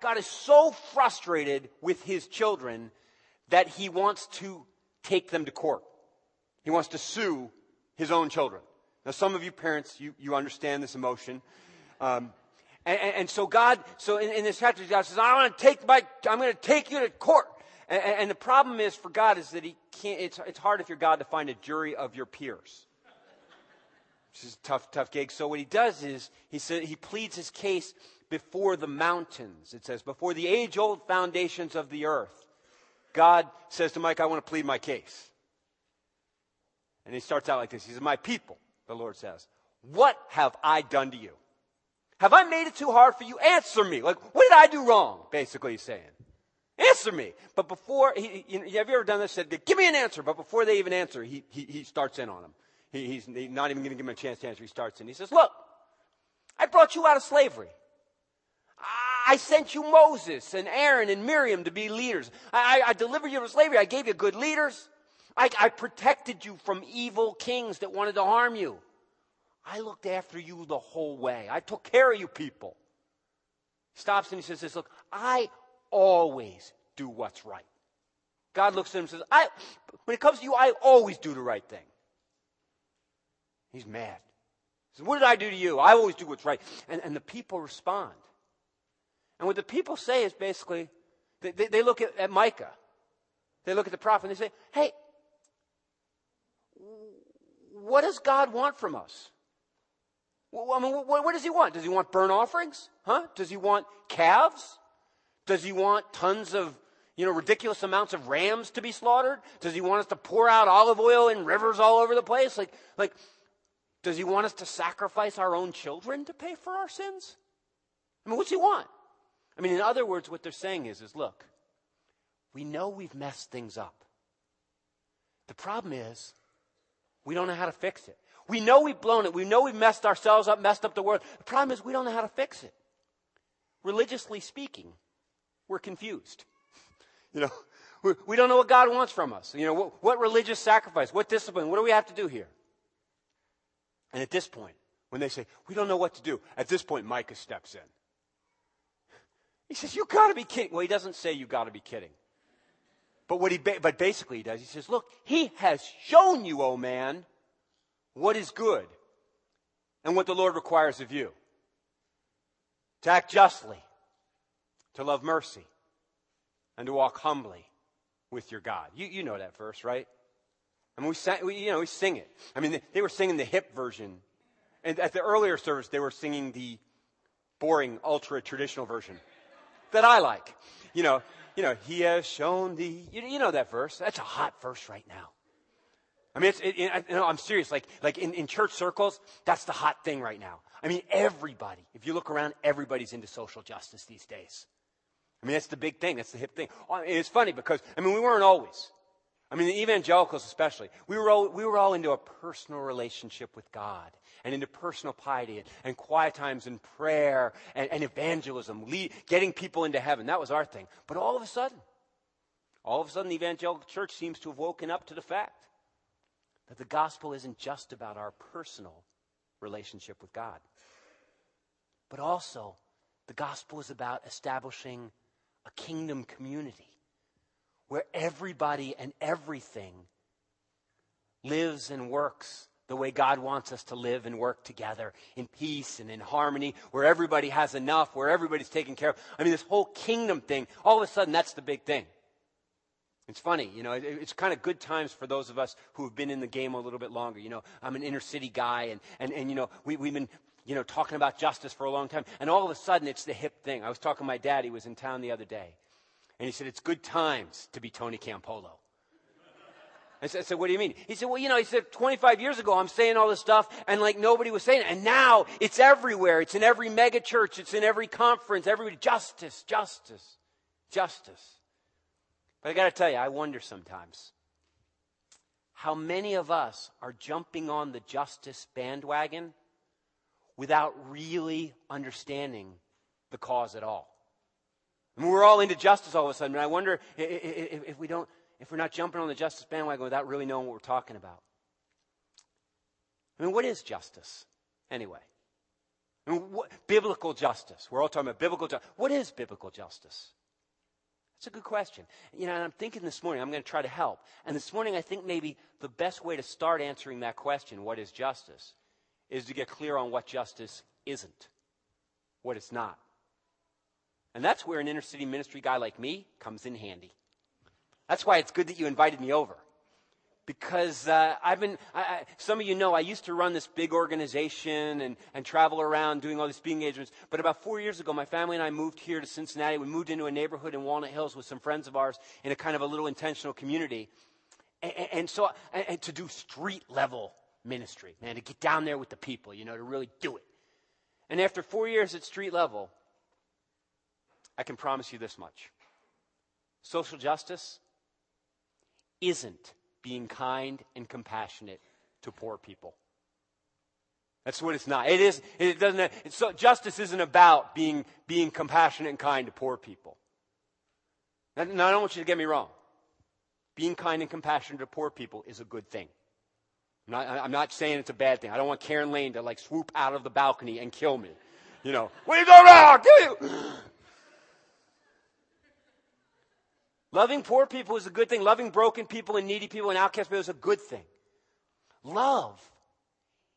God is so frustrated with his children that he wants to take them to court. He wants to sue his own children. Now, some of you parents, you, you understand this emotion. Um, and, and, and, so God, so in, in, this chapter, God says, I want to take my, I'm going to take you to court. And, and, the problem is for God is that he can't, it's, it's hard if you're God to find a jury of your peers. This is a tough, tough gig. So what he does is he said, he pleads his case before the mountains. It says, before the age old foundations of the earth. God says to Micah, I want to plead my case. And he starts out like this. He says, My people, the Lord says, what have I done to you? Have I made it too hard for you? Answer me. Like, what did I do wrong? Basically, he's saying. Answer me. But before, he, have you ever done this? Said, give me an answer. But before they even answer, he, he, he starts in on them. He, he's not even going to give them a chance to answer. He starts in. He says, look, I brought you out of slavery. I sent you Moses and Aaron and Miriam to be leaders. I, I, delivered you from slavery. I gave you good leaders. I, I protected you from evil kings that wanted to harm you. I looked after you the whole way. I took care of you people. He stops and he says this, look, I always do what's right. God looks at him and says, I, when it comes to you, I always do the right thing. He's mad. He says, what did I do to you? I always do what's right. And, and the people respond. And what the people say is basically, they, they, they look at, at Micah. They look at the prophet and they say, hey, what does God want from us? Well, I mean, what, what, does he want? Does he want burnt offerings? Huh? Does he want calves? Does he want tons of, you know, ridiculous amounts of rams to be slaughtered? Does he want us to pour out olive oil in rivers all over the place? Like, like, does he want us to sacrifice our own children to pay for our sins? I mean, what's he want? I mean, in other words, what they're saying is, is look, we know we've messed things up. The problem is, we don't know how to fix it. We know we've blown it. We know we've messed ourselves up, messed up the world. The problem is we don't know how to fix it. Religiously speaking, we're confused. You know, we, we don't know what God wants from us. You know, what, what religious sacrifice, what discipline, what do we have to do here? And at this point, when they say, we don't know what to do, at this point, Micah steps in. He says, you gotta be kidding. Well, he doesn't say you gotta be kidding. But what he, ba- but basically he does, he says, look, he has shown you, O oh man, what is good and what the Lord requires of you. To act justly, to love mercy, and to walk humbly with your God. You, you know that verse, right? I mean, we, sang, we, you know, we sing it. I mean, they, they were singing the hip version. And at the earlier service, they were singing the boring, ultra traditional version that I like. You know, you know, he has shown thee. You, you know that verse. That's a hot verse right now. I mean, it's, it, it, you know, I'm serious. Like, like in, in church circles, that's the hot thing right now. I mean, everybody, if you look around, everybody's into social justice these days. I mean, that's the big thing. That's the hip thing. Oh, it's funny because, I mean, we weren't always. I mean, the evangelicals especially. We were all, we were all into a personal relationship with God and into personal piety and, and quiet times and prayer and, and evangelism, lead, getting people into heaven. That was our thing. But all of a sudden, all of a sudden, the evangelical church seems to have woken up to the fact that the gospel isn't just about our personal relationship with God, but also the gospel is about establishing a kingdom community where everybody and everything lives and works the way God wants us to live and work together in peace and in harmony, where everybody has enough, where everybody's taken care of. I mean, this whole kingdom thing, all of a sudden, that's the big thing. It's funny, you know, it's kind of good times for those of us who have been in the game a little bit longer. You know, I'm an inner city guy, and, and, and you know, we, we've been, you know, talking about justice for a long time. And all of a sudden, it's the hip thing. I was talking to my dad, he was in town the other day. And he said, It's good times to be Tony Campolo. I said, What do you mean? He said, Well, you know, he said, 25 years ago, I'm saying all this stuff, and like nobody was saying it. And now it's everywhere. It's in every mega church, it's in every conference, everybody, justice, justice, justice. But I got to tell you, I wonder sometimes how many of us are jumping on the justice bandwagon without really understanding the cause at all. Mean, we're all into justice all of a sudden, and I wonder if, we don't if we're not jumping on the justice bandwagon without really knowing what we're talking about. I mean, what is justice anyway? I mean, what, biblical justice. We're all talking about biblical justice. What is biblical justice? That's a good question. You know, I'm thinking this morning, I'm going to try to help. And this morning, I think maybe the best way to start answering that question, what is justice, is to get clear on what justice isn't, what it's not. And that's where an inner city ministry guy like me comes in handy. That's why it's good that you invited me over because uh, I've been, I, I, some of you know, I used to run this big organization and, and travel around doing all these speaking engagements. But about four years ago, my family and I moved here to Cincinnati. We moved into a neighborhood in Walnut Hills with some friends of ours in a kind of a little intentional community. And, and so, and, to do street level ministry, man, to get down there with the people, you know, to really do it. And after four years at street level, I can promise you this much social justice isn't being kind and compassionate to poor people. That's what it's not. It is, it doesn't, it's so, justice isn't about being, being compassionate and kind to poor people. Now, now, I don't want you to get me wrong. Being kind and compassionate to poor people is a good thing. I'm not, I'm not saying it's a bad thing. I don't want Karen Lane to like swoop out of the balcony and kill me. You know, what are you doing wrong? Kill you! Loving poor people is a good thing. Loving broken people and needy people and outcast people is a good thing. Love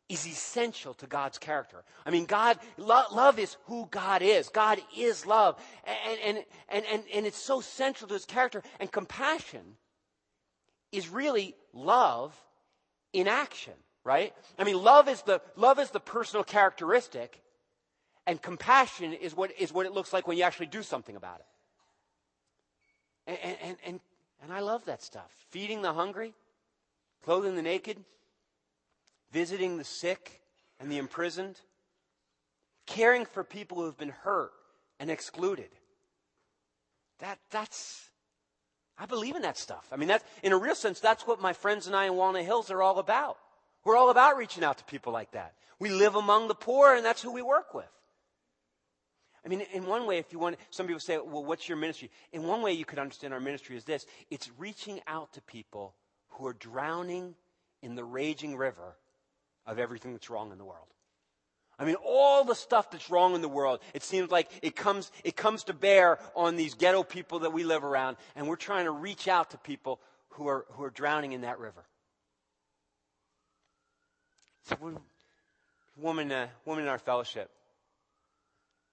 is essential to God's character. I mean, God, lo- love is who God is. God is love. And, and, and, and, and it's so central to his character. And compassion is really love in action, right? I mean, love is the, love is the personal characteristic. And compassion is what, is what it looks like when you actually do something about it. And, and, and, and I love that stuff. Feeding the hungry, clothing the naked, visiting the sick and the imprisoned, caring for people who have been hurt and excluded. That, that's, I believe in that stuff. I mean, that's, in a real sense, that's what my friends and I in Walnut Hills are all about. We're all about reaching out to people like that. We live among the poor, and that's who we work with. I mean, in one way, if you want, some people say, well, what's your ministry? In one way, you could understand our ministry is this it's reaching out to people who are drowning in the raging river of everything that's wrong in the world. I mean, all the stuff that's wrong in the world, it seems like it comes, it comes to bear on these ghetto people that we live around, and we're trying to reach out to people who are, who are drowning in that river. So, woman, uh, woman in our fellowship,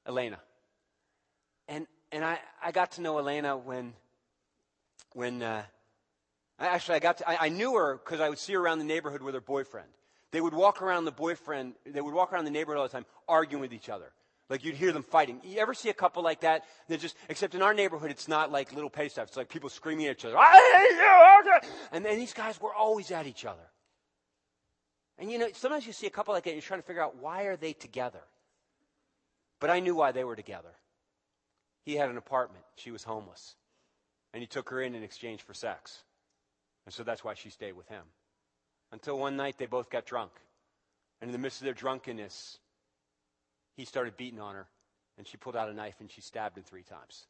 Elena. And, and I, I got to know Elena when, when uh, actually I got to, I, I knew her because I would see her around the neighborhood with her boyfriend. They would walk around the boyfriend, they would walk around the neighborhood all the time arguing with each other. Like you'd hear them fighting. You ever see a couple like that? They're just, except in our neighborhood, it's not like little petty stuff. It's like people screaming at each other. I hate you! And then these guys were always at each other. And you know, sometimes you see a couple like that, and you're trying to figure out why are they together? But I knew why they were together. He had an apartment. She was homeless. And he took her in in exchange for sex. And so that's why she stayed with him. Until one night they both got drunk. And in the midst of their drunkenness, he started beating on her. And she pulled out a knife and she stabbed him three times.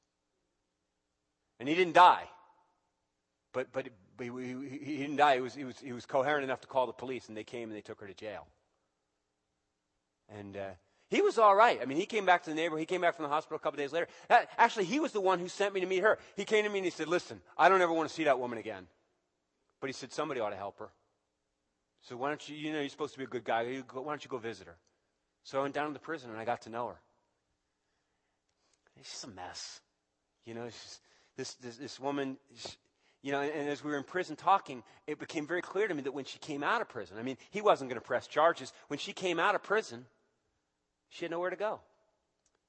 And he didn't die. But, but, but he, he, didn't die. He was, he, was, he was coherent enough to call the police, and they came and they took her to jail. And uh, he was all right. I mean, he came back to the neighborhood. He came back from the hospital a couple days later. Actually, he was the one who sent me to meet her. He came to me and he said, Listen, I don't ever want to see that woman again. But he said, Somebody ought to help her. So why don't you, you know, you're supposed to be a good guy. Why don't you go visit her? So I went down to the prison and I got to know her. She's a mess. You know, this, this, this woman, you know, and, and as we were in prison talking, it became very clear to me that when she came out of prison, I mean, he wasn't going to press charges. When she came out of prison, she had nowhere to go.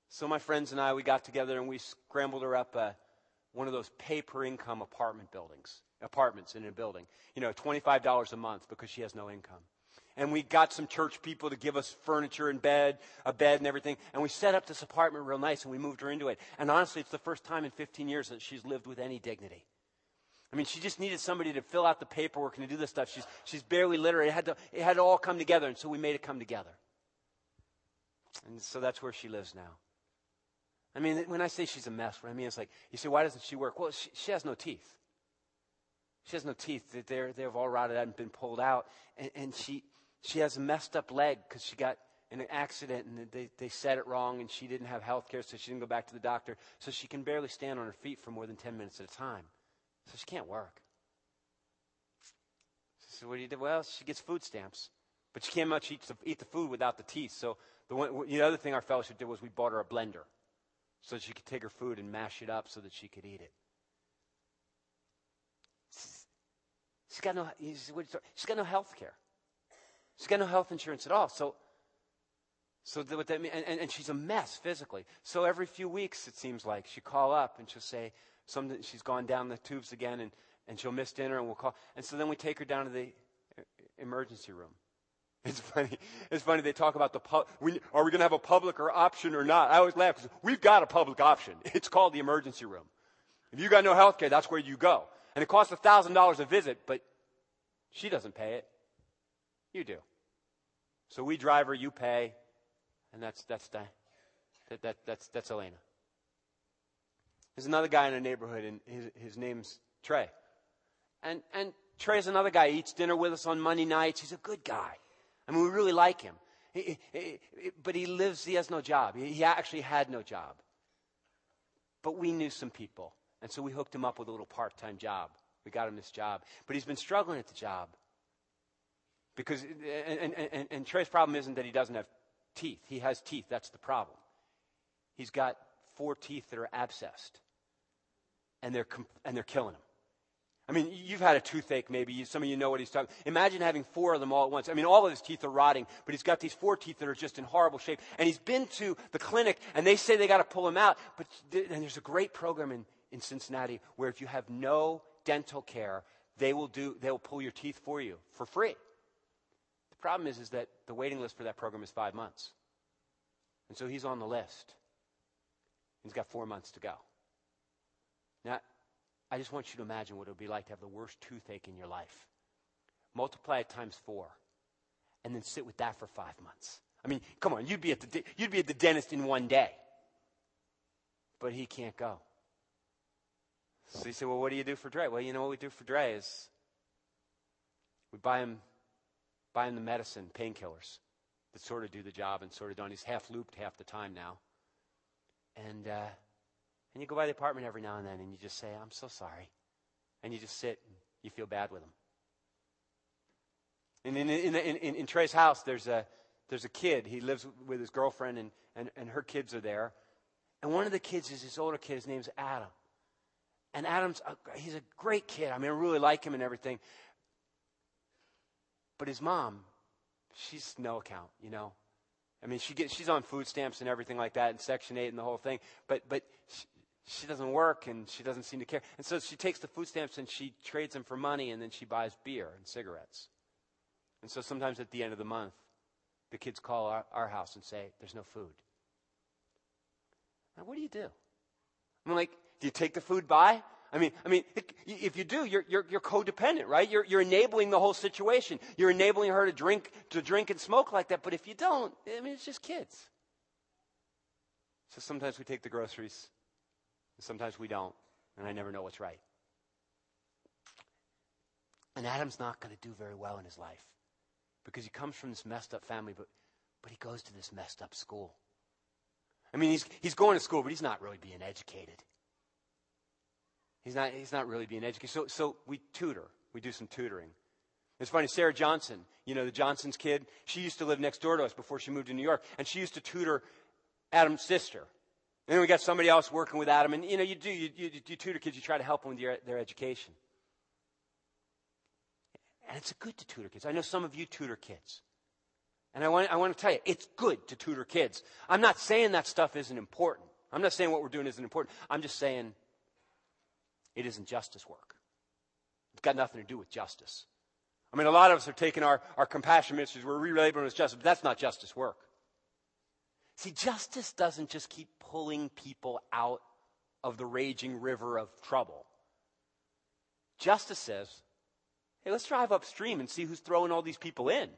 So my friends and I, we got together and we scrambled her up uh, one of those pay per income apartment buildings, apartments in a building. You know, $25 a month because she has no income. And we got some church people to give us furniture and bed, a bed and everything. And we set up this apartment real nice and we moved her into it. And honestly, it's the first time in 15 years that she's lived with any dignity. I mean, she just needed somebody to fill out the paperwork and to do this stuff. She's, she's barely literate. It had, to, it had to all come together. And so we made it come together. And so that's where she lives now. I mean, when I say she's a mess, what I mean is like, you say, why doesn't she work? Well, she, she has no teeth. She has no teeth. They're, they've all rotted out and been pulled out. And, and she, she has a messed up leg because she got in an accident and they, they said it wrong and she didn't have health care, so she didn't go back to the doctor. So she can barely stand on her feet for more than 10 minutes at a time. So she can't work. So what do you do? Well, she gets food stamps. But she can't much eat the, eat the food without the teeth. So the, one, the other thing our fellowship did was we bought her a blender so she could take her food and mash it up so that she could eat it. She's got no, she's got no health care. She's got no health insurance at all. So, so what that mean, and, and, she's a mess physically. So every few weeks, it seems like she'll call up and she'll say. She's gone down the tubes again, and and she'll miss dinner, and we'll call. And so then we take her down to the uh, emergency room. It's funny. It's funny. They talk about the pub. We, are we going to have a public or option or not? I always laugh because we've got a public option. It's called the emergency room. If you got no health care, that's where you go. And it costs $1,000 a visit, but she doesn't pay it. You do. So we drive her, you pay, and that's, that's, that, that, that's, that's Elena. There's another guy in the neighborhood, and his, his name's Trey. And, and Trey's another guy. He eats dinner with us on Monday nights. He's a good guy. I mean, we really like him. He, he, he, but he lives, he has no job. He actually had no job. But we knew some people. And so we hooked him up with a little part time job. We got him this job. But he's been struggling at the job. Because, and, and, and, and Trey's problem isn't that he doesn't have teeth. He has teeth. That's the problem. He's got four teeth that are abscessed. And they're, and they're killing him. I mean, you've had a toothache maybe. Some of you know what he's talking. Imagine having four of them all at once. I mean, all of his teeth are rotting, but he's got these four teeth that are just in horrible shape. And he's been to the clinic, and they say they got to pull him out. But and there's a great program in, in Cincinnati where if you have no dental care, they will do they will pull your teeth for you for free. The problem is, is that the waiting list for that program is five months, and so he's on the list. He's got four months to go. Now, I just want you to imagine what it would be like to have the worst toothache in your life. Multiply it times four, and then sit with that for five months. I mean, come on, you'd be at the, you'd be at the dentist in one day. But he can't go. So you say, well, what do you do for Dre? Well, you know what we do for Dre is we buy him, buy him the medicine, painkillers that sort of do the job and sort of don't. He's half looped half the time now. And, uh, and you go by the apartment every now and then and you just say, I'm so sorry. And you just sit and you feel bad with them. And in, in, in, in, Trey's house, there's a, there's a kid. He lives with his girlfriend, and, and, and her kids are there. And one of the kids is his older kid. His name's Adam. And Adam's, a, he's a great kid. I mean, I really like him and everything. But his mom, she's no account, you know. I mean, she gets, she's on food stamps and everything like that, and Section 8 and the whole thing. But, but she doesn't work and she doesn't seem to care. And so she takes the food stamps and she trades them for money and then she buys beer and cigarettes. And so sometimes at the end of the month, the kids call our, our house and say, There's no food. Now, what do you do? I'm like, do you take the food by? I mean, I mean, if you do, you're, you're, you're codependent, right? You're, you're enabling the whole situation. You're enabling her to drink, to drink and smoke like that. But if you don't, I mean, it's just kids. So sometimes we take the groceries Sometimes we don't, and I never know what's right. And Adam's not going to do very well in his life because he comes from this messed up family, but, but he goes to this messed up school. I mean, he's, he's going to school, but he's not really being educated. He's not, he's not really being educated. So, so we tutor. We do some tutoring. It's funny, Sarah Johnson, you know, the Johnson's kid, she used to live next door to us before she moved to New York, and she used to tutor Adam's sister. And then we got somebody else working with Adam, and you know, you do, you, you, you tutor kids, you try to help them with your, their education. And it's good to tutor kids. I know some of you tutor kids. And I want, I want to tell you, it's good to tutor kids. I'm not saying that stuff isn't important. I'm not saying what we're doing isn't important. I'm just saying it isn't justice work. It's got nothing to do with justice. I mean, a lot of us are taking our, our compassion ministries, we're relabeling as justice, but that's not justice work. See, justice doesn't just keep pulling people out of the raging river of trouble. Justice says, hey, let's drive upstream and see who's throwing all these people in.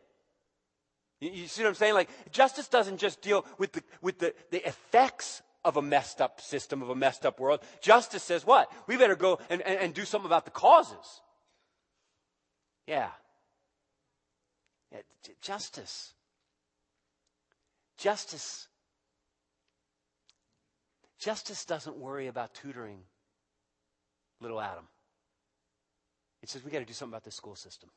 You, see what I'm saying? Like, justice doesn't just deal with the, with the, the effects of a messed up system, of a messed up world. Justice says what? We better go and, and, and do something about the causes. Yeah. yeah justice Justice. Justice doesn't worry about tutoring little Adam. It says we got to do something about the school system.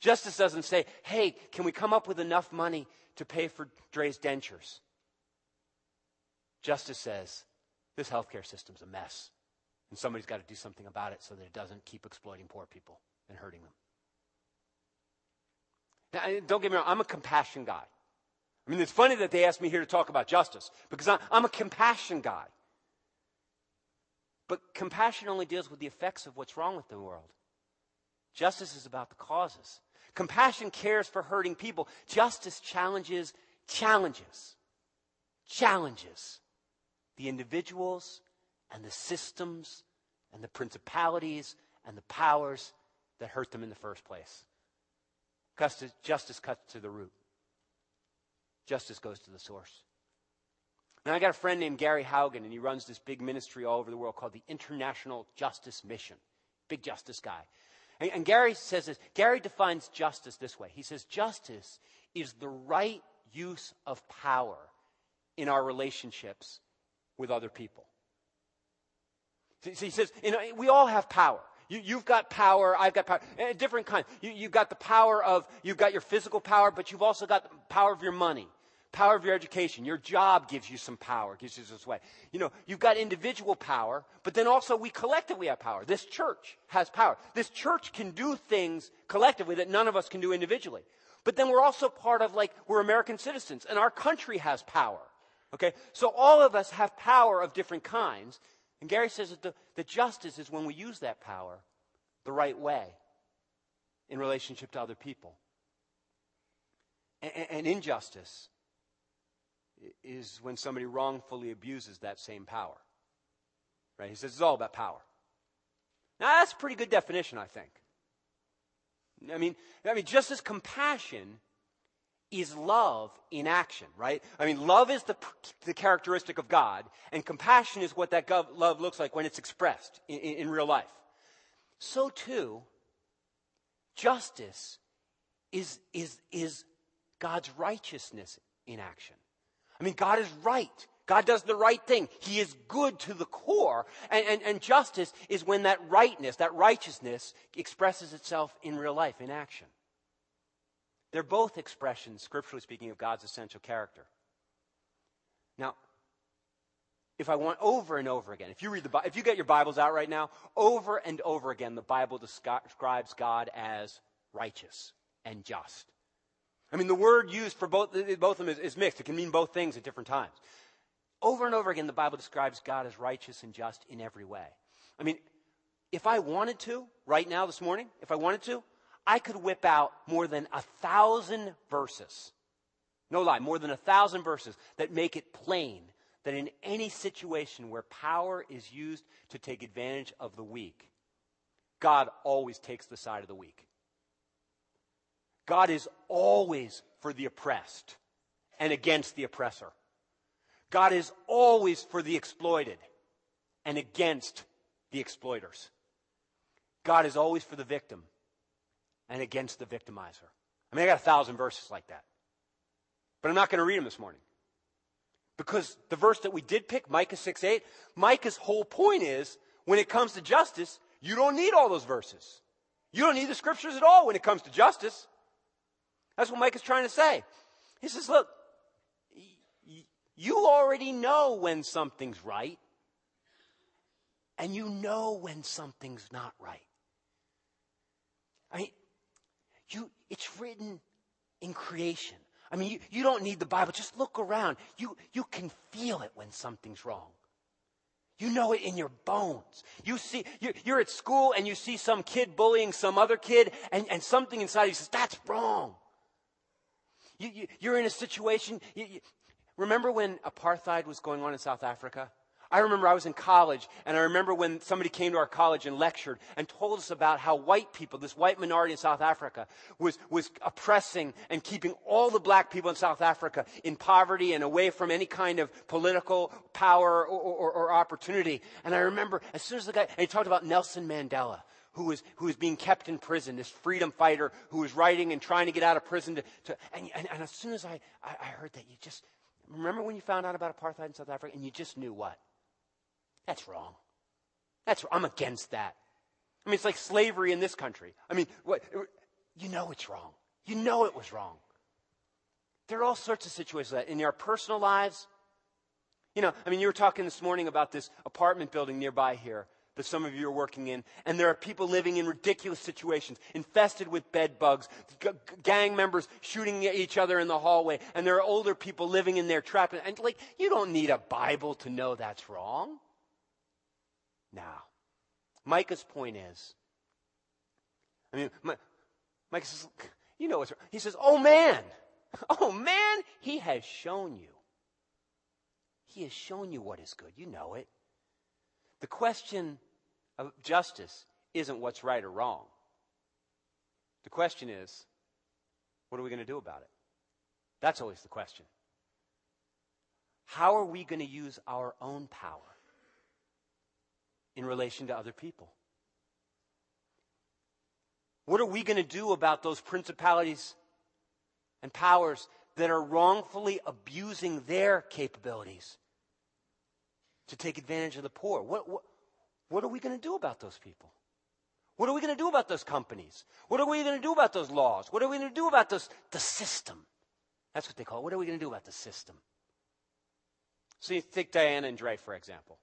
Justice doesn't say, hey, can we come up with enough money to pay for Dre's dentures? Justice says, this healthcare system's a mess. And somebody's got to do something about it so that it doesn't keep exploiting poor people and hurting them. Now, don't get me wrong, I'm a compassion guy. I mean, it's funny that they asked me here to talk about justice because I'm a compassion guy. But compassion only deals with the effects of what's wrong with the world. Justice is about the causes. Compassion cares for hurting people. Justice challenges, challenges, challenges the individuals and the systems and the principalities and the powers that hurt them in the first place. Justice, justice cuts to the root. Justice goes to the source. And I got a friend named Gary Haugen, and he runs this big ministry all over the world called the International Justice Mission. Big justice guy. And, and Gary says this Gary defines justice this way He says, Justice is the right use of power in our relationships with other people. So he says, you know, we all have power. You, have got power, I've got power, a different kind. You, you've got the power of, you've got your physical power, but you've also got the power of your money, power of your education. Your job gives you some power, gives you this way. You know, you've got individual power, but then also we collectively have power. This church has power. This church can do things collectively that none of us can do individually. But then we're also part of like, we're American citizens and our country has power. Okay? So all of us have power of different kinds. And Gary says that the, the justice is when we use that power the right way in relationship to other people. And, and injustice is when somebody wrongfully abuses that same power. Right? He says it's all about power. Now that's a pretty good definition, I think. I mean, I mean, just as compassion is love in action, right? I mean, love is the, the characteristic of God, and compassion is what that gov- love looks like when it's expressed in, in, in real life. So too, justice is, is, is God's righteousness in action. I mean, God is right. God does the right thing. He is good to the core. And, and, and, justice is when that rightness, that righteousness expresses itself in real life, in action. They're both expressions, scripturally speaking, of God's essential character. Now, if I want over and over again, if you read the if you get your Bibles out right now, over and over again, the Bible describes God as righteous and just. I mean, the word used for both, both of them is, is mixed. It can mean both things at different times. Over and over again, the Bible describes God as righteous and just in every way. I mean, if I wanted to, right now, this morning, if I wanted to, I could whip out more than a thousand verses. No lie, more than a thousand verses that make it plain that in any situation where power is used to take advantage of the weak, God always takes the side of the weak. God is always for the oppressed and against the oppressor. God is always for the exploited and against the exploiters. God is always for the victim and against the victimizer. I mean, I got a thousand verses like that. But I'm not going to read them this morning. Because the verse that we did pick, Micah 6 8, Micah's whole point is when it comes to justice, you don't need all those verses. You don't need the scriptures at all when it comes to justice. That's what Micah's trying to say. He says, look, you already know when something's right, and you know when something's not right. I mean, you, it's written in creation. I mean, you, you don't need the Bible. Just look around. You, you can feel it when something's wrong. You know it in your bones. You see, you're, you're at school and you see some kid bullying some other kid and, and something inside you says, that's wrong. You, you, are in a situation, you, remember when apartheid was going on in South Africa? I remember I was in college, and I remember when somebody came to our college and lectured and told us about how white people, this white minority in South Africa, was, was oppressing and keeping all the black people in South Africa in poverty and away from any kind of political power or, or, or opportunity. And I remember as soon as the guy, and he talked about Nelson Mandela, who was, who was being kept in prison, this freedom fighter who was writing and trying to get out of prison. To, to and, and, and, as soon as I, I, I heard that, you just, remember when you found out about apartheid in South Africa and you just knew what? That's wrong. That's, I'm against that. I mean, it's like slavery in this country. I mean, what, you know it's wrong. You know it was wrong. There are all sorts of situations like that in our personal lives. You know, I mean, you were talking this morning about this apartment building nearby here that some of you are working in, and there are people living in ridiculous situations, infested with bed bugs, g- gang members shooting at each other in the hallway, and there are older people living in there trapped. And like, you don't need a Bible to know that's wrong. Now, Micah's point is, I mean, Micah says, you know what's wrong. He says, oh man, oh man, he has shown you. He has shown you what is good. You know it. The question of justice isn't what's right or wrong. The question is, what are we going to do about it? That's always the question. How are we going to use our own power in relation to other people? What are we going to do about those principalities and powers that are wrongfully abusing their capabilities to take advantage of the poor? What, what, what are we going to do about those people? What are we going to do about those companies? What are we going to do about those laws? What are we going to do about those, the system? That's what they call it. What are we going to do about the system? So you take Diana and Dre, for example.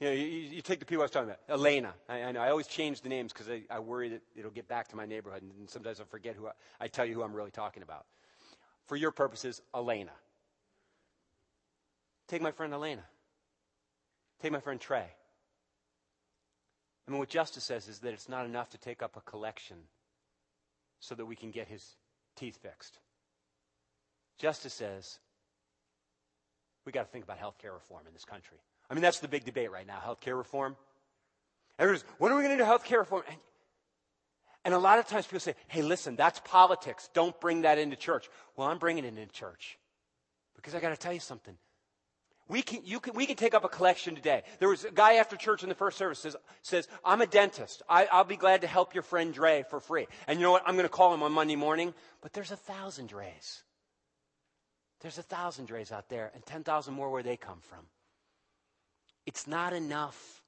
You know, you, you, take the people I was talking about. Elena. I, I know. I always change the names because I, I, worry that it'll get back to my neighborhood, and sometimes I forget who I, I tell you who I'm really talking about. For your purposes, Elena. Take my friend Elena. Take my friend Trey. I mean, what justice says is that it's not enough to take up a collection so that we can get his teeth fixed. Justice says we got to think about health care reform in this country. I mean, that's the big debate right now health care reform. Everyone's, when are we going to do health care reform? And, and a lot of times people say, hey, listen, that's politics. Don't bring that into church. Well, I'm bringing it into church because I got to tell you something. We can, you can, we can take up a collection today. There was a guy after church in the first service says, says I'm a dentist. I, will be glad to help your friend Dre for free. And you know what? I'm going to call him on Monday morning. But there's a thousand Dre's. There's a thousand Dre's out there, and 10,000 more where they come from. It's not enough.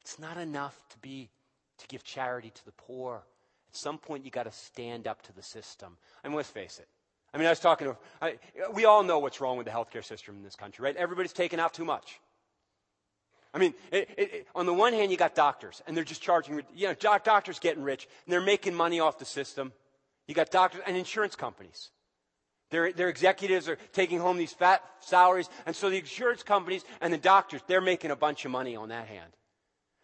It's not enough to be, to give charity to the poor. At some point, you got to stand up to the system. I mean, let's face it. I mean, I was talking to, I, we all know what's wrong with the healthcare system in this country, right? Everybody's taking out too much. I mean, it, it, on the one hand, you got doctors, and they're just charging, you know, doc, doctors getting rich, and they're making money off the system. You got doctors and insurance companies. Their, their executives are taking home these fat salaries, and so the insurance companies and the doctors, they're making a bunch of money on that hand.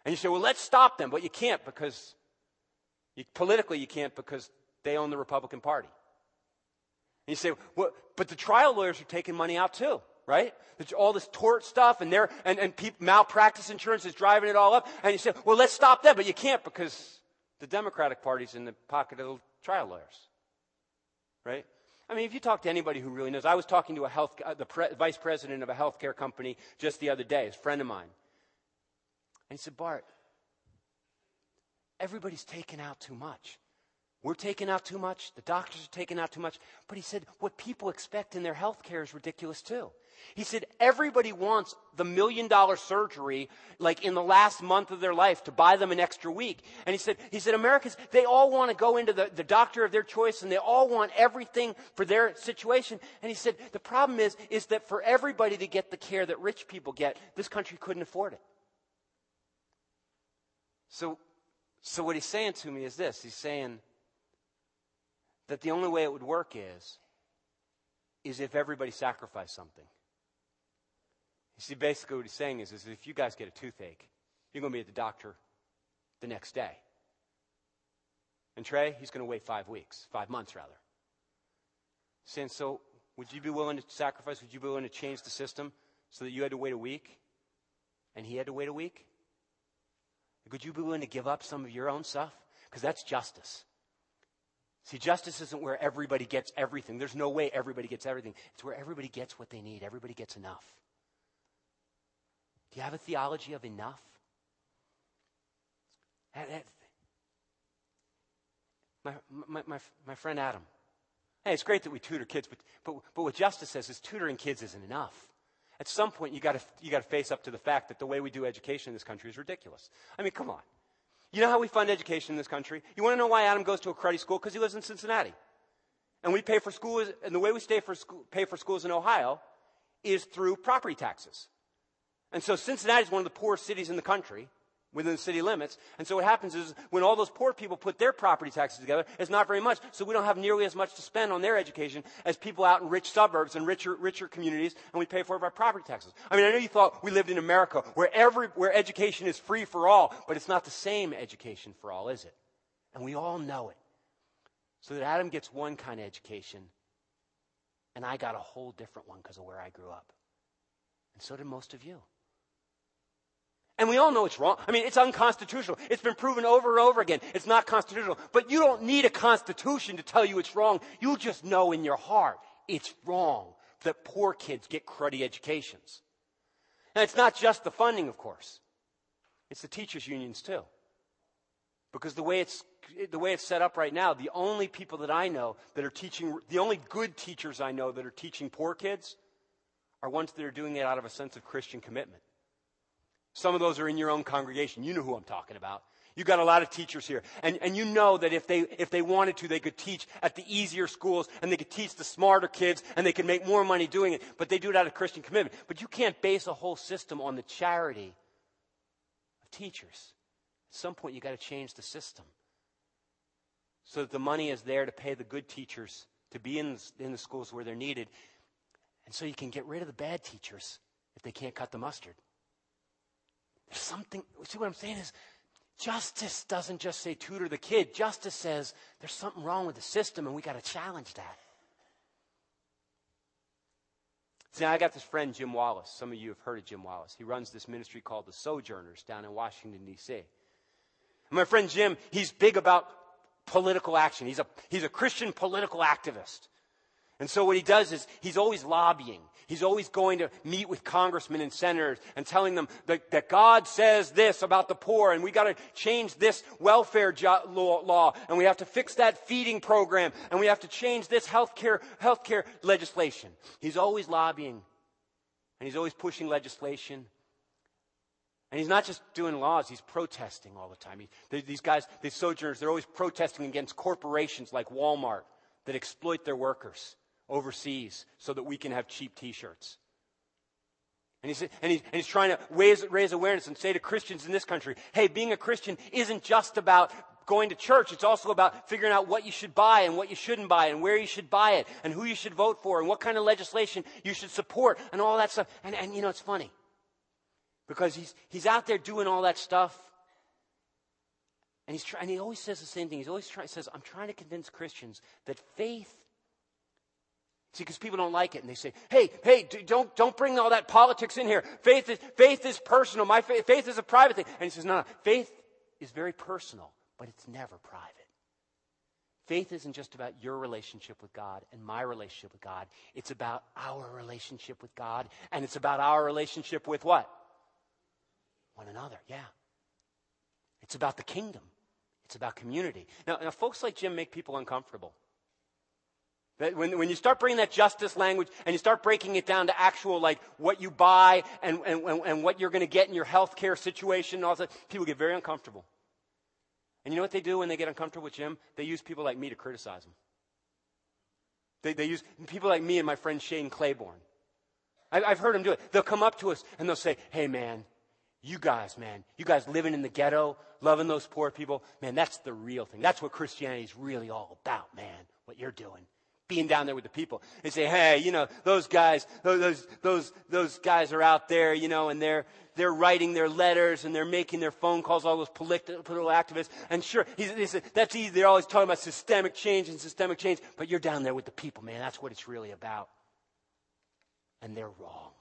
And you say, well, let's stop them, but you can't because, you, politically, you can't because they own the Republican Party. And you say, well, but the trial lawyers are taking money out too, right? all this tort stuff and and, and malpractice insurance is driving it all up. And you say, well, let's stop them, but you can't because the Democratic Party's in the pocket of the trial lawyers, right? I mean, if you talk to anybody who really knows, I was talking to a health, uh, the pre, vice president of a healthcare company just the other day, a friend of mine. And he said, Bart, everybody's taking out too much. We're taking out too much. The doctors are taking out too much. But he said, what people expect in their health care is ridiculous too. He said, everybody wants the million dollar surgery like in the last month of their life to buy them an extra week. And he said, he said, Americans, they all want to go into the, the doctor of their choice and they all want everything for their situation. And he said, the problem is, is that for everybody to get the care that rich people get, this country couldn't afford it. So, so what he's saying to me is this. He's saying, that the only way it would work is, is if everybody sacrificed something. You see, basically what he's saying is, is if you guys get a toothache, you're going to be at the doctor the next day. And Trey, he's going to wait five weeks, five months rather. Saying, so would you be willing to sacrifice? Would you be willing to change the system so that you had to wait a week and he had to wait a week? Would you be willing to give up some of your own stuff? Because that's justice. See, justice isn't where everybody gets everything. There's no way everybody gets everything. It's where everybody gets what they need. Everybody gets enough. You have a theology of enough? My, my, my, my friend Adam. Hey, it's great that we tutor kids, but, but, but what Justice says is tutoring kids isn't enough. At some point, you got you got to face up to the fact that the way we do education in this country is ridiculous. I mean, come on. You know how we fund education in this country? You want to know why Adam goes to a cruddy school? Because he lives in Cincinnati. And we pay for schools, and the way we stay for school, pay for schools in Ohio is through property taxes. And so Cincinnati is one of the poorest cities in the country within the city limits. And so what happens is when all those poor people put their property taxes together, it's not very much. So we don't have nearly as much to spend on their education as people out in rich suburbs and richer, richer communities, and we pay for it by property taxes. I mean, I know you thought we lived in America where every, where education is free for all, but it's not the same education for all, is it? And we all know it. So that Adam gets one kind of education, and I got a whole different one because of where I grew up. And so did most of you. And we all know it's wrong. I mean, it's unconstitutional. It's been proven over and over again. It's not constitutional. But you don't need a constitution to tell you it's wrong. You just know in your heart it's wrong that poor kids get cruddy educations. And it's not just the funding, of course. It's the teachers' unions too. Because the way it's the way it's set up right now, the only people that I know that are teaching, the only good teachers I know that are teaching poor kids are ones that are doing it out of a sense of Christian commitment. Some of those are in your own congregation. You know who I'm talking about. You got a lot of teachers here. And, and you know that if they, if they wanted to, they could teach at the easier schools and they could teach the smarter kids and they could make more money doing it, but they do it out of Christian commitment. But you can't base a whole system on the charity of teachers. At some point, you got to change the system so that the money is there to pay the good teachers to be in, in the schools where they're needed. And so you can get rid of the bad teachers if they can't cut the mustard. There's something, see what I'm saying is, justice doesn't just say tutor the kid. Justice says there's something wrong with the system and we got to challenge that. See, I got this friend, Jim Wallis. Some of you have heard of Jim Wallis. He runs this ministry called the Sojourners down in Washington, D.C. My friend Jim, he's big about political action. He's a, he's a Christian political activist. And so what he does is he's always lobbying. He's always going to meet with congressmen and senators and telling them that, that God says this about the poor and we got to change this welfare jo- law, law, and we have to fix that feeding program and we have to change this healthcare healthcare legislation. He's always lobbying and he's always pushing legislation. And he's not just doing laws, he's protesting all the time. He, these guys, these sojourners, they're always protesting against corporations like Walmart that exploit their workers overseas so that we can have cheap t shirts. And he's, and, he's, and he's trying to raise, raise awareness and say to Christians in this country, hey, being a Christian isn't just about going to church. It's also about figuring out what you should buy and what you shouldn't buy and where you should buy it and who you should vote for and what kind of legislation you should support and all that stuff. And, and you know, it's funny because he's, he's out there doing all that stuff. And, he's try, and he always says the same thing. He's always trying, says, I'm trying to convince Christians that faith See, because people don't like it, and they say, "Hey, hey, don't don't bring all that politics in here. Faith is faith is personal. My faith, faith is a private thing." And he says, "No, no, faith is very personal, but it's never private. Faith isn't just about your relationship with God and my relationship with God. It's about our relationship with God, and it's about our relationship with what? One another. Yeah. It's about the kingdom. It's about community. Now, now folks like Jim make people uncomfortable. That when, when you start bringing that justice language and you start breaking it down to actual, like, what you buy and, and, and what you're going to get in your health care situation and all that, people get very uncomfortable. And you know what they do when they get uncomfortable with Jim? They use people like me to criticize them. They, they use people like me and my friend Shane Claiborne. I, I've heard them do it. They'll come up to us and they'll say, hey, man, you guys, man, you guys living in the ghetto, loving those poor people, man, that's the real thing. That's what Christianity is really all about, man, what you're doing being down there with the people and say, hey, you know, those guys, those, those, those guys are out there, you know, and they're, they're writing their letters and they're making their phone calls, all those political, activists. And sure, he's, he's, that's easy. They're always talking about systemic change and systemic change, but you're down there with the people, man. That's what it's really about. And they're wrong.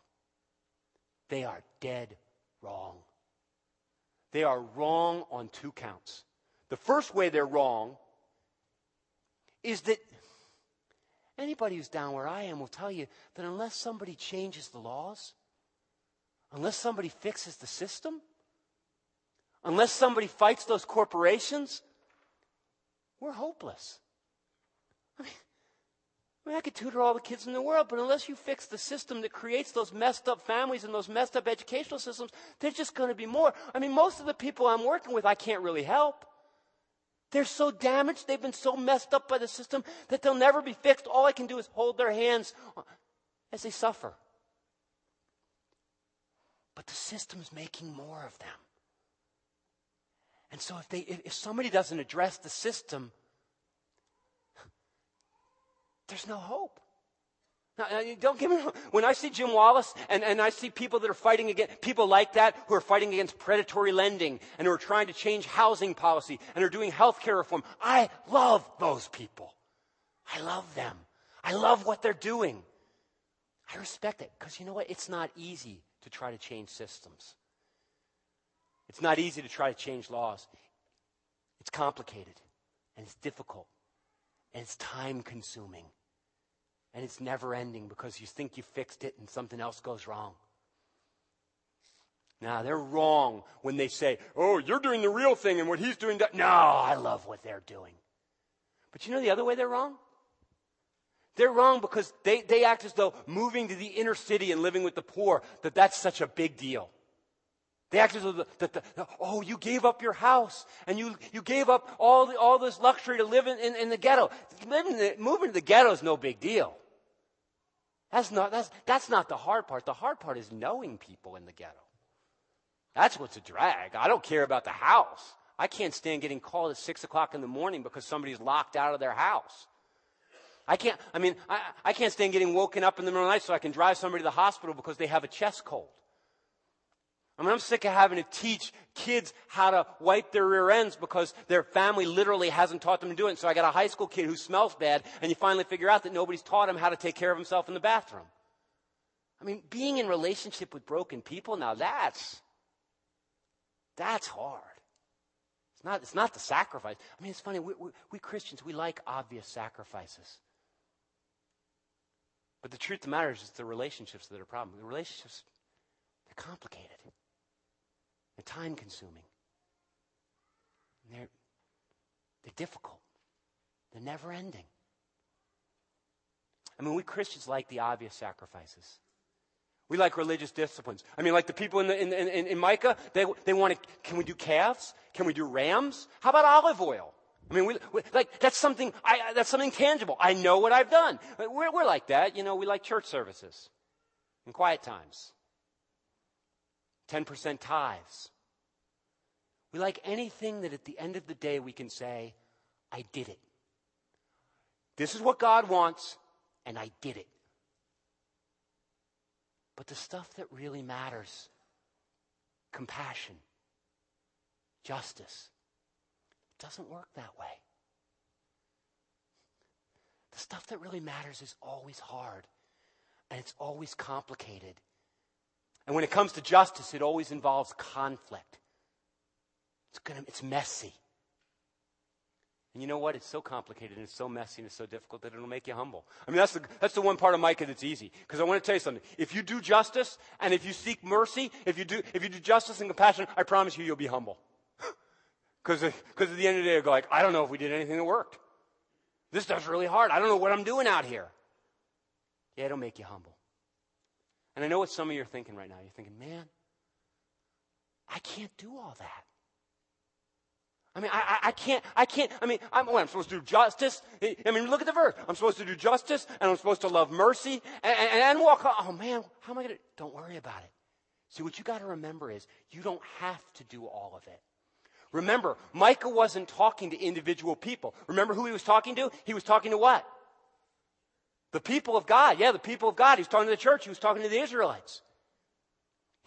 They are dead wrong. They are wrong on two counts. The first way they're wrong is that Anybody who's down where I am will tell you that unless somebody changes the laws, unless somebody fixes the system, unless somebody fights those corporations, we're hopeless. I mean, I, mean, I could tutor all the kids in the world, but unless you fix the system that creates those messed up families and those messed up educational systems, there's just going to be more. I mean, most of the people I'm working with, I can't really help. They're so damaged, they've been so messed up by the system that they'll never be fixed. All I can do is hold their hands as they suffer. But the system's making more of them. And so if they if somebody doesn't address the system, there's no hope. Now, don't get me wrong. When I see Jim Wallis and, and I see people that are fighting against, people like that who are fighting against predatory lending and who are trying to change housing policy and are doing healthcare reform, I love those people. I love them. I love what they're doing. I respect it because you know what? It's not easy to try to change systems. It's not easy to try to change laws. It's complicated and it's difficult and it's time consuming and it's never ending because you think you fixed it and something else goes wrong. Now, they're wrong when they say, oh, you're doing the real thing and what he's doing. No, I love what they're doing. But you know the other way they're wrong? They're wrong because they, they act as though moving to the inner city and living with the poor, that that's such a big deal. They act as though, that the, oh, you gave up your house and you, you gave up all, the, all this luxury to live in, in, in the ghetto. Moving to the ghetto is no big deal. That's not, that's, that's not the hard part. The hard part is knowing people in the ghetto. That's what's a drag. I don't care about the house. I can't stand getting called at six o'clock in the morning because somebody's locked out of their house. I can't, I mean, I, I can't stand getting woken up in the middle of the night so I can drive somebody to the hospital because they have a chest cold. I mean, I'm sick of having to teach kids how to wipe their rear ends because their family literally hasn't taught them to do it. So I got a high school kid who smells bad, and you finally figure out that nobody's taught him how to take care of himself in the bathroom. I mean, being in relationship with broken people, now that's, that's hard. It's not, it's not the sacrifice. I mean, it's funny. We, we, we Christians, we like obvious sacrifices. But the truth of the matter is, it's the relationships that are a problem. The relationships, they're complicated. They're time consuming. They're, they're difficult. They're never ending. I mean, we Christians like the obvious sacrifices. We like religious disciplines. I mean, like the people in, the, in, in, in Micah, they, they want to, can we do calves? Can we do rams? How about olive oil? I mean, we, we, like, that's something, I, that's something tangible. I know what I've done. We're, we're like that. You know, we like church services and quiet times. 10% tithes. We like anything that at the end of the day we can say, I did it. This is what God wants, and I did it. But the stuff that really matters compassion, justice, it doesn't work that way. The stuff that really matters is always hard, and it's always complicated, and when it comes to justice, it always involves conflict. It's, gonna, it's messy. And you know what? It's so complicated and it's so messy and it's so difficult that it'll make you humble. I mean, that's the, that's the one part of Micah that's easy. Because I want to tell you something. If you do justice and if you seek mercy, if you do, if you do justice and compassion, I promise you, you'll be humble. Because at the end of the day, you go like, I don't know if we did anything that worked. This stuff's really hard. I don't know what I'm doing out here. Yeah, it'll make you humble. And I know what some of you are thinking right now. You're thinking, man, I can't do all that. I mean, I, I, can't, I can't, I mean, I'm, what, I'm supposed to do justice. I mean, look at the verse. I'm supposed to do justice, and I'm supposed to love mercy, and, and, and walk, oh man, how am I going to, don't worry about it. See, what you got to remember is, you don't have to do all of it. Remember, Micah wasn't talking to individual people. Remember who he was talking to? He was talking to what? The people of God. Yeah, the people of God. He was talking to the church. He was talking to the Israelites.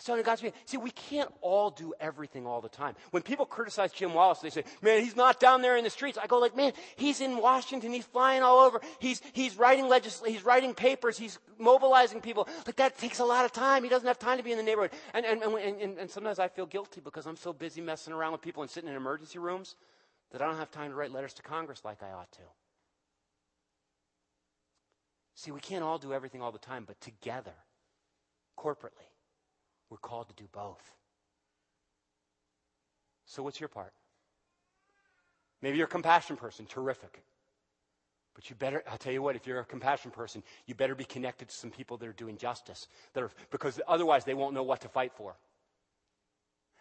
He's talking to God's people. See, we can't all do everything all the time. When people criticize Jim Wallis, they say, man, he's not down there in the streets. I go like, man, he's in Washington. He's flying all over. He's, he's writing legisl- he's writing papers. He's mobilizing people. Like that takes a lot of time. He doesn't have time to be in the neighborhood. And, and, and, and, and sometimes I feel guilty because I'm so busy messing around with people and sitting in emergency rooms that I don't have time to write letters to Congress like I ought to. See, we can't all do everything all the time, but together, corporately, we're called to do both. So, what's your part? Maybe you're a compassion person. Terrific. But you better, I'll tell you what, if you're a compassion person, you better be connected to some people that are doing justice. That are, because otherwise they won't know what to fight for.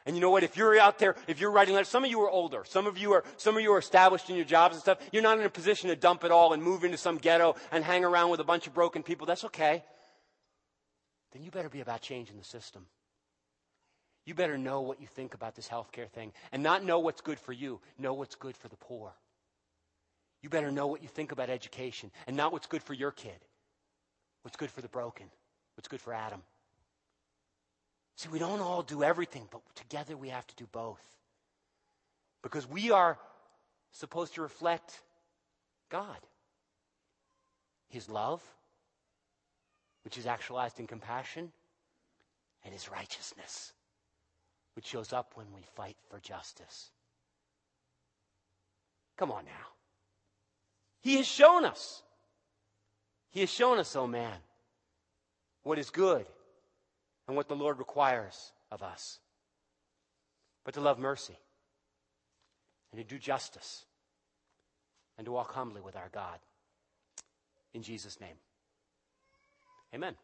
And you know what? If you're out there, if you're writing letters, some of you are older. Some of you are, some of you are established in your jobs and stuff. You're not in a position to dump it all and move into some ghetto and hang around with a bunch of broken people. That's okay. Then you better be about changing the system. You better know what you think about this healthcare thing and not know what's good for you. Know what's good for the poor. You better know what you think about education and not what's good for your kid. What's good for the broken. What's good for Adam. See, we don't all do everything, but together we have to do both. Because we are supposed to reflect God. His love, which is actualized in compassion, and His righteousness, which shows up when we fight for justice. Come on now. He has shown us. He has shown us, oh man, what is good and what the Lord requires of us. But to love mercy and to do justice and to walk humbly with our God. In Jesus' name. Amen.